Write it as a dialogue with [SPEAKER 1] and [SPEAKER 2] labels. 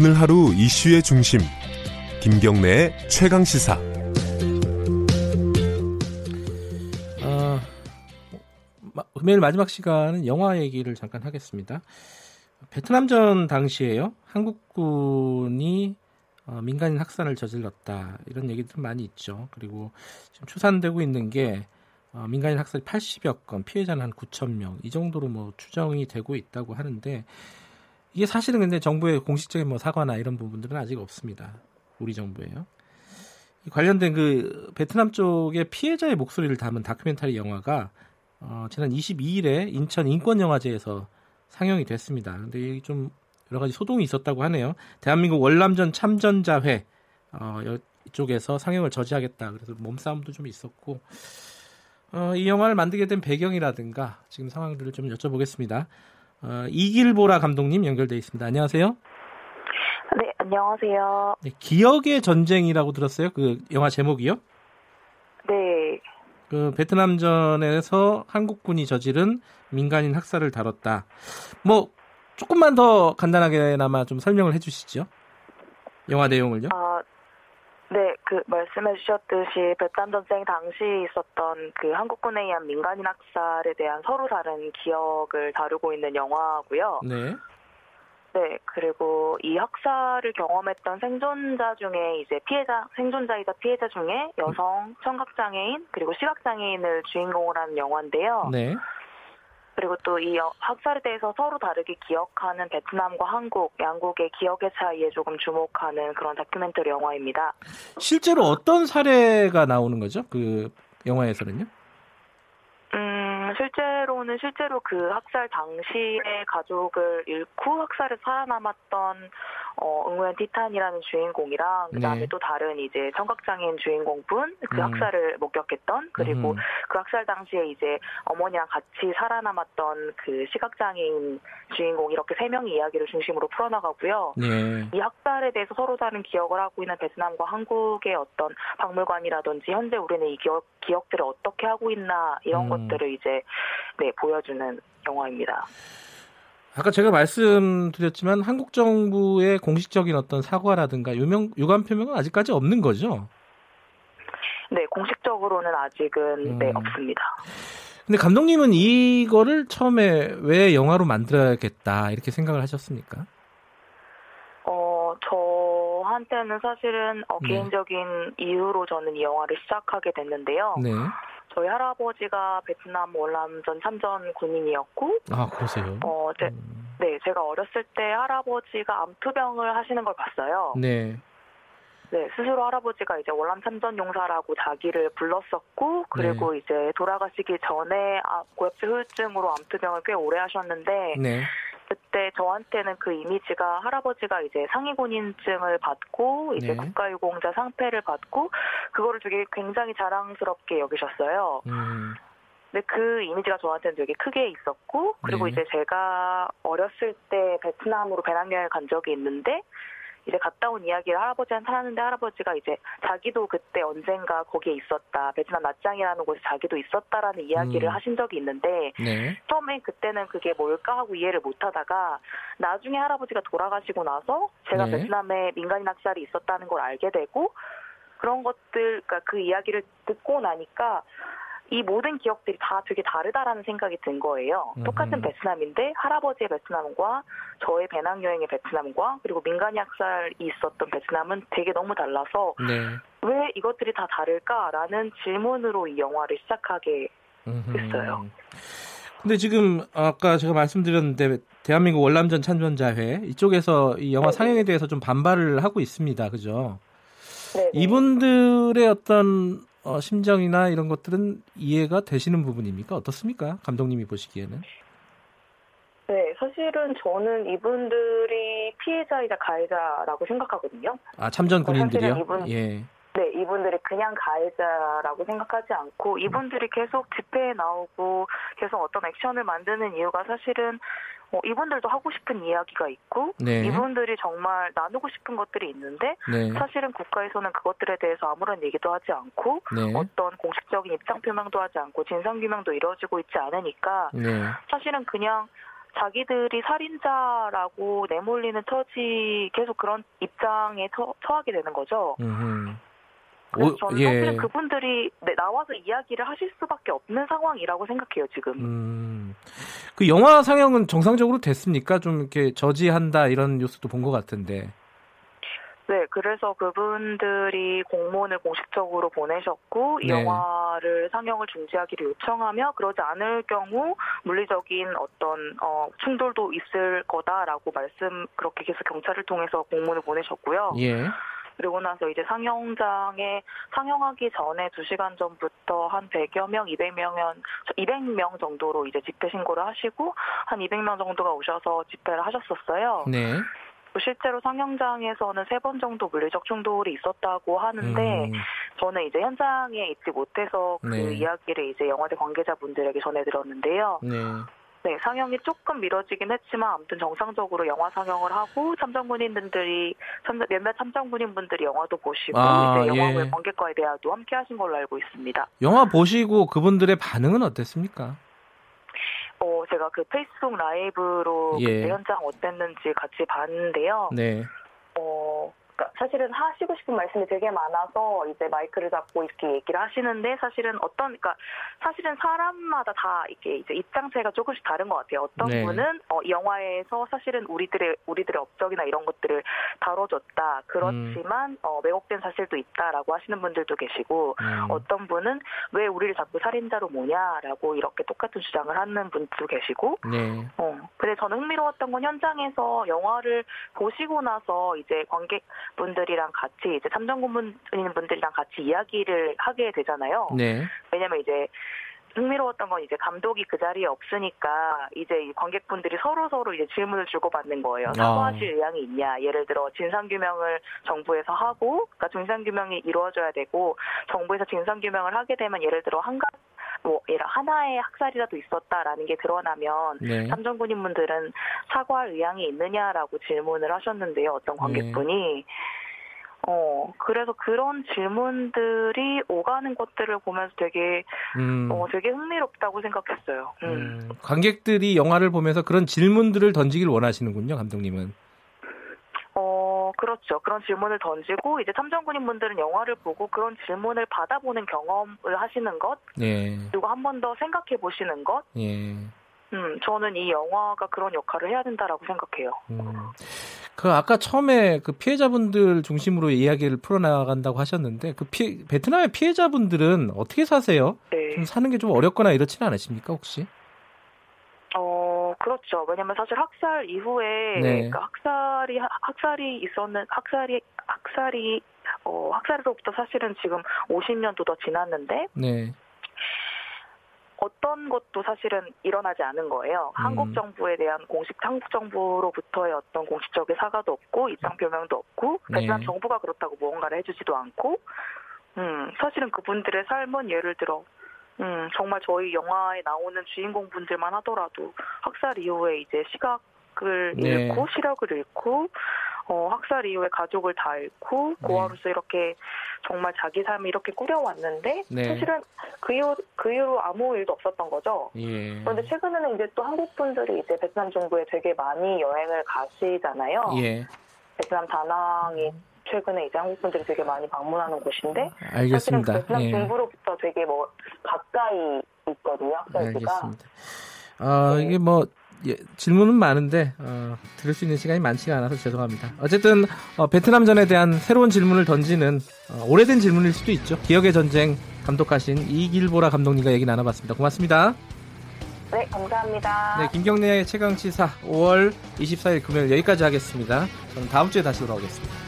[SPEAKER 1] 오늘 하루 이슈의 중심 김경래의 최강 시사.
[SPEAKER 2] 어, 금요일 마지막 시간은 영화 얘기를 잠깐 하겠습니다. 베트남전 당시에요. 한국군이 어, 민간인 학살을 저질렀다 이런 얘기들 많이 있죠. 그리고 지금 추산되고 있는 게 어, 민간인 학살 80여 건, 피해자는 한 9천 명 이 정도로 뭐 추정이 되고 있다고 하는데 이게 사실은 근데 정부의 공식적인 뭐 사과나 이런 부분들은 아직 없습니다. 우리 정부에요. 관련된 그 베트남 쪽의 피해자의 목소리를 담은 다큐멘터리 영화가 어, 지난 22일에 인천 인권영화제에서 상영이 됐습니다. 근데 이게 좀 여러 가지 소동이 있었다고 하네요. 대한민국 월남전 참전자회 어, 이쪽에서 상영을 저지하겠다. 그래서 몸싸움도 좀 있었고 어, 이 영화를 만들게 된 배경이라든가 지금 상황들을 좀 여쭤보겠습니다. 어, 이길보라 감독님 연결돼 있습니다. 안녕하세요.
[SPEAKER 3] 네, 안녕하세요.
[SPEAKER 2] 네, 기억의 전쟁이라고 들었어요. 그 영화 제목이요?
[SPEAKER 3] 네.
[SPEAKER 2] 그 베트남전에서 한국군이 저지른 민간인 학살을 다뤘다. 뭐 조금만 더 간단하게나마 좀 설명을 해주시죠. 영화 내용을요.
[SPEAKER 3] 아, 네, 그 말씀해 주셨듯이 베트남 전쟁 당시 있었던 그 한국군에 의한 민간인 학살에 대한 서로 다른 기억을 다루고 있는 영화고요.
[SPEAKER 2] 네.
[SPEAKER 3] 네, 그리고 이 학살을 경험했던 생존자 중에 이제 피해자, 생존자이자 피해자 중에 여성, 청각장애인, 그리고 시각장애인을 주인공으로 하는 영화인데요.
[SPEAKER 2] 네.
[SPEAKER 3] 그리고 또 이 학살에 대해서 서로 다르게 기억하는 베트남과 한국, 양국의 기억의 차이에 조금 주목하는 그런 다큐멘터리 영화입니다.
[SPEAKER 2] 실제로 어떤 사례가 나오는 거죠? 그 영화에서는요?
[SPEAKER 3] 음, 실제로는 실제로 그 학살 당시에 가족을 잃고 학살에 살아남았던 어, 응우연 티탄이라는 주인공이랑 그다음에
[SPEAKER 2] 네.
[SPEAKER 3] 또 다른 이제 청각장애인 주인공분 그
[SPEAKER 2] 음.
[SPEAKER 3] 학살을 목격했던 그리고
[SPEAKER 2] 음.
[SPEAKER 3] 그 학살 당시에 이제 어머니랑 같이 살아남았던 그 시각장애인 주인공 이렇게 세 명의 이야기를 중심으로 풀어나가고요.
[SPEAKER 2] 네.
[SPEAKER 3] 이 학살에 대해서 서로 다른 기억을 하고 있는 베트남과 한국의 어떤 박물관이라든지 현재 우리는 이 기억, 기억들을 어떻게 하고 있나 이런
[SPEAKER 2] 음.
[SPEAKER 3] 것들을 이제 네 보여주는 영화입니다.
[SPEAKER 2] 아까 제가 말씀드렸지만 한국 정부의 공식적인 어떤 사과라든가 유명 유감 표명은 아직까지 없는 거죠.
[SPEAKER 3] 네 공식적으로는 아직은 네
[SPEAKER 2] 음.
[SPEAKER 3] 없습니다.
[SPEAKER 2] 근데 감독님은 이거를 처음에 왜 영화로 만들어야겠다 이렇게 생각을 하셨습니까?
[SPEAKER 3] 어 저한테는 사실은 어,
[SPEAKER 2] 네.
[SPEAKER 3] 개인적인 이유로 저는 이 영화를 시작하게 됐는데요.
[SPEAKER 2] 네.
[SPEAKER 3] 저희 할아버지가 베트남 월남전 참전 군인이었고
[SPEAKER 2] 아 그러세요.
[SPEAKER 3] 어, 제,
[SPEAKER 2] 음,
[SPEAKER 3] 네, 제가 어렸을 때 할아버지가 암투병을 하시는 걸 봤어요.
[SPEAKER 2] 네.
[SPEAKER 3] 네, 스스로 할아버지가 이제 월남 참전 용사라고 자기를 불렀었고, 그리고 이제 돌아가시기 전에 아, 고엽제 후유증으로 암투병을 꽤 오래 하셨는데,
[SPEAKER 2] 네.
[SPEAKER 3] 그때 저한테는 그 이미지가 할아버지가 이제 상위군인증을 받고, 이제
[SPEAKER 2] 네.
[SPEAKER 3] 국가유공자 상패를 받고, 그거를 되게 굉장히 자랑스럽게 여기셨어요.
[SPEAKER 2] 음,
[SPEAKER 3] 근데 그 이미지가 저한테는 되게 크게 있었고 그리고
[SPEAKER 2] 네.
[SPEAKER 3] 이제 제가 어렸을 때 베트남으로 배낭여행을 간 적이 있는데 이제 갔다 온 이야기를 할아버지한테 하는데 할아버지가 이제 자기도 그때 언젠가 거기에 있었다 베트남 나짱이라는 곳에 자기도 있었다라는 이야기를
[SPEAKER 2] 음.
[SPEAKER 3] 하신 적이 있는데
[SPEAKER 2] 네.
[SPEAKER 3] 처음에 그때는 그게 뭘까 하고 이해를 못하다가 나중에 할아버지가 돌아가시고 나서 제가
[SPEAKER 2] 네.
[SPEAKER 3] 베트남에 민간인 학살이 있었다는 걸 알게 되고 그런 것들 그러니까 그 이야기를 듣고 나니까 이 모든 기억들이 다 되게 다르다라는 생각이 든 거예요.
[SPEAKER 2] 음흠.
[SPEAKER 3] 똑같은 베트남인데 할아버지의 베트남과 저의 배낭여행의 베트남과 그리고 민간인 학살이 있었던 베트남은 되게 너무 달라서
[SPEAKER 2] 네.
[SPEAKER 3] 왜 이것들이 다 다를까라는 질문으로 이 영화를 시작하게. 됐어요.
[SPEAKER 2] 근데 지금 아까 제가 말씀드렸는데 대한민국 월남전 참전자회 이쪽에서 이 영화
[SPEAKER 3] 네.
[SPEAKER 2] 상영에 대해서 좀 반발을 하고 있습니다. 그죠?
[SPEAKER 3] 네, 네.
[SPEAKER 2] 이분들의 어떤 어, 심정이나 이런 것들은 이해가 되시는 부분입니까? 어떻습니까? 감독님이 보시기에는?
[SPEAKER 3] 네, 사실은 저는 이분들이 피해자이자 가해자라고 생각하거든요.
[SPEAKER 2] 아 참전 군인들이요?
[SPEAKER 3] 이분-
[SPEAKER 2] 예.
[SPEAKER 3] 네, 이분들이 그냥 가해자라고 생각하지 않고 이분들이 계속 집회에 나오고 계속 어떤 액션을 만드는 이유가 사실은 어, 이분들도 하고 싶은 이야기가 있고
[SPEAKER 2] 네.
[SPEAKER 3] 이분들이 정말 나누고 싶은 것들이 있는데
[SPEAKER 2] 네.
[SPEAKER 3] 사실은 국가에서는 그것들에 대해서 아무런 얘기도 하지 않고
[SPEAKER 2] 네.
[SPEAKER 3] 어떤 공식적인 입장 표명도 하지 않고 진상 규명도 이루어지고 있지 않으니까
[SPEAKER 2] 네.
[SPEAKER 3] 사실은 그냥 자기들이 살인자라고 내몰리는 처지 계속 그런 입장에 처, 처하게 되는 거죠.
[SPEAKER 2] 음흠.
[SPEAKER 3] 그래서
[SPEAKER 2] 오,
[SPEAKER 3] 저는
[SPEAKER 2] 예.
[SPEAKER 3] 사실은 그분들이 네, 나와서 이야기를 하실 수밖에 없는 상황이라고 생각해요 지금.
[SPEAKER 2] 음. 그 영화 상영은 정상적으로 됐습니까? 좀 이렇게 저지한다 이런 뉴스도 본 것 같은데.
[SPEAKER 3] 네, 그래서 그분들이 공문을 공식적으로 보내셨고 이
[SPEAKER 2] 네.
[SPEAKER 3] 영화를 상영을 중지하기를 요청하며 그러지 않을 경우 물리적인 어떤 어, 충돌도 있을 거다라고 말씀 그렇게 계속 경찰을 통해서 공문을 보내셨고요.
[SPEAKER 2] 예.
[SPEAKER 3] 그리고 나서 이제 상영장에 상영하기 전에 2시간 전부터 한 100여 명, 200명, 200명 정도로 이제 집회 신고를 하시고 한 200명 정도가 오셔서 집회를 하셨었어요.
[SPEAKER 2] 네.
[SPEAKER 3] 실제로 상영장에서는 세 번 정도 물리적 충돌이 있었다고 하는데
[SPEAKER 2] 음,
[SPEAKER 3] 저는 이제 현장에 있지 못해서 그
[SPEAKER 2] 네.
[SPEAKER 3] 이야기를 이제 영화제 관계자분들에게 전해드렸는데요.
[SPEAKER 2] 네.
[SPEAKER 3] 네, 상영이 조금 미뤄지긴 했지만 아무튼 정상적으로 영화 상영을 하고 참정군인분들이 참- 몇몇 참정군인분들이 영화도 보시고
[SPEAKER 2] 아,
[SPEAKER 3] 이제 영화관
[SPEAKER 2] 예.
[SPEAKER 3] 관객과의 대화도 함께 하신 걸로 알고 있습니다.
[SPEAKER 2] 영화 보시고 그분들의 반응은 어땠습니까?
[SPEAKER 3] 어, 제가 그 페이스북 라이브로
[SPEAKER 2] 예.
[SPEAKER 3] 그때 현장 어땠는지 같이 봤는데요.
[SPEAKER 2] 네.
[SPEAKER 3] 어, 그러니까 사실은 하시고 싶은 말씀이 되게 많아서 이제 마이크를 잡고 이렇게 얘기를 하시는데 사실은 어떤, 그러니까 사실은 사람마다 다 이렇게 이제 입장체가 조금씩 다른 것 같아요. 어떤
[SPEAKER 2] 네.
[SPEAKER 3] 분은 어, 이 영화에서 사실은 우리들의 우리들의 업적이나 이런 것들을 다뤄줬다. 그렇지만 어, 왜곡된 사실도 있다라고 하시는 분들도 계시고
[SPEAKER 2] 음,
[SPEAKER 3] 어떤 분은 왜 우리를 자꾸 살인자로 모냐라고 이렇게 똑같은 주장을 하는 분도 계시고
[SPEAKER 2] 네.
[SPEAKER 3] 어, 근데 저는 흥미로웠던 건 현장에서 영화를 보시고 나서 이제 관객 분들이랑 같이 이제 참정군분들이랑 같이 이야기를 하게 되잖아요.
[SPEAKER 2] 네.
[SPEAKER 3] 왜냐면 이제 흥미로웠던 건 이제 감독이 그 자리에 없으니까 이제 이 관객분들이 서로 서로 이제 질문을 주고받는 거예요.
[SPEAKER 2] 아.
[SPEAKER 3] 사과하실 의향이 있냐? 예를 들어 진상 규명을 정부에서 하고, 그러니까 진상 규명이 이루어져야 되고 정부에서 진상 규명을 하게 되면 예를 들어 한가 뭐 예를 하나의 학살이라도 있었다라는 게 드러나면
[SPEAKER 2] 네.
[SPEAKER 3] 참정군인분들은 사과할 의향이 있느냐라고 질문을 하셨는데요. 어떤
[SPEAKER 2] 네.
[SPEAKER 3] 관객분이. 어, 그래서 그런 질문들이 오가는 것들을 보면서 되게,
[SPEAKER 2] 음,
[SPEAKER 3] 어, 되게 흥미롭다고 생각했어요. 음.
[SPEAKER 2] 음, 관객들이 영화를 보면서 그런 질문들을 던지길 원하시는군요, 감독님은.
[SPEAKER 3] 어, 그렇죠. 그런 질문을 던지고, 이제 참정군인분들은 영화를 보고 그런 질문을 받아보는 경험을 하시는 것,
[SPEAKER 2] 네.
[SPEAKER 3] 그리고 한 번 더 생각해 보시는 것,
[SPEAKER 2] 예.
[SPEAKER 3] 음, 저는 이 영화가 그런 역할을 해야 된다라고 생각해요.
[SPEAKER 2] 음. 그 아까 처음에 그 피해자분들 중심으로 이야기를 풀어나간다고 하셨는데 그 피, 베트남의 피해자분들은 어떻게 사세요?
[SPEAKER 3] 네.
[SPEAKER 2] 좀 사는 게 좀 어렵거나 이렇지는 않으십니까 혹시?
[SPEAKER 3] 어, 그렇죠. 왜냐면 사실 학살 이후에
[SPEAKER 2] 네.
[SPEAKER 3] 그러니까 학살이 학살이 있었는 학살이 학살이 어, 학살로부터 사실은 지금 50년도 더 지났는데
[SPEAKER 2] 네.
[SPEAKER 3] 어떤 것도 사실은 일어나지 않은 거예요.
[SPEAKER 2] 음.
[SPEAKER 3] 한국 정부에 대한 공식 한국 정부로부터의 어떤 공식적인 사과도 없고 입장 표명도 없고 베트남
[SPEAKER 2] 네.
[SPEAKER 3] 정부가 그렇다고 무언가를 해주지도 않고 음 사실은 그분들의 삶은 예를 들어 음 정말 저희 영화에 나오는 주인공분들만 하더라도 학살 이후에 이제 시각을
[SPEAKER 2] 네.
[SPEAKER 3] 잃고 시력을 잃고 어 학살 이후에 가족을 다 잃고
[SPEAKER 2] 네.
[SPEAKER 3] 고아로서 이렇게 정말 자기 삶을 이렇게 꾸려왔는데
[SPEAKER 2] 네.
[SPEAKER 3] 사실은 그 이후 그 이후로 아무 일도 없었던 거죠.
[SPEAKER 2] 예.
[SPEAKER 3] 그런데 최근에는 이제 또 한국 분들이 이제 베트남 정부에 되게 많이 여행을 가시잖아요.
[SPEAKER 2] 예.
[SPEAKER 3] 베트남 다낭이 최근에 이제 한국 분들이 되게 많이 방문하는 곳인데
[SPEAKER 2] 알겠습니다.
[SPEAKER 3] 사실은 베트남
[SPEAKER 2] 예.
[SPEAKER 3] 정부로부터 되게 뭐 가까이 있거든요. 학살지가.
[SPEAKER 2] 알겠습니다. 아,
[SPEAKER 3] 네.
[SPEAKER 2] 이게 뭐 예, 질문은 많은데 어, 들을 수 있는 시간이 많지가 않아서 죄송합니다. 어쨌든 어, 베트남전에 대한 새로운 질문을 던지는 어, 오래된 질문일 수도 있죠. 기억의 전쟁 감독하신 이길보라 감독님과 얘기 나눠봤습니다. 고맙습니다.
[SPEAKER 3] 네, 감사합니다.
[SPEAKER 2] 네, 김경래의 최강시사 5월 24일 금요일 여기까지 하겠습니다. 저는 다음 주에 다시 돌아오겠습니다.